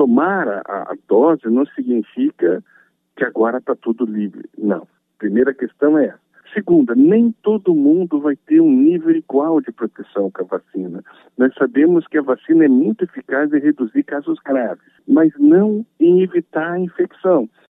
tomar a, a dose não significa que agora está tudo livre. Não. Primeira questão é essa. Segunda, nem todo mundo vai ter um nível igual de proteção com a vacina. Nós sabemos que a vacina é muito eficaz em reduzir casos graves, mas não em evitar a infecção.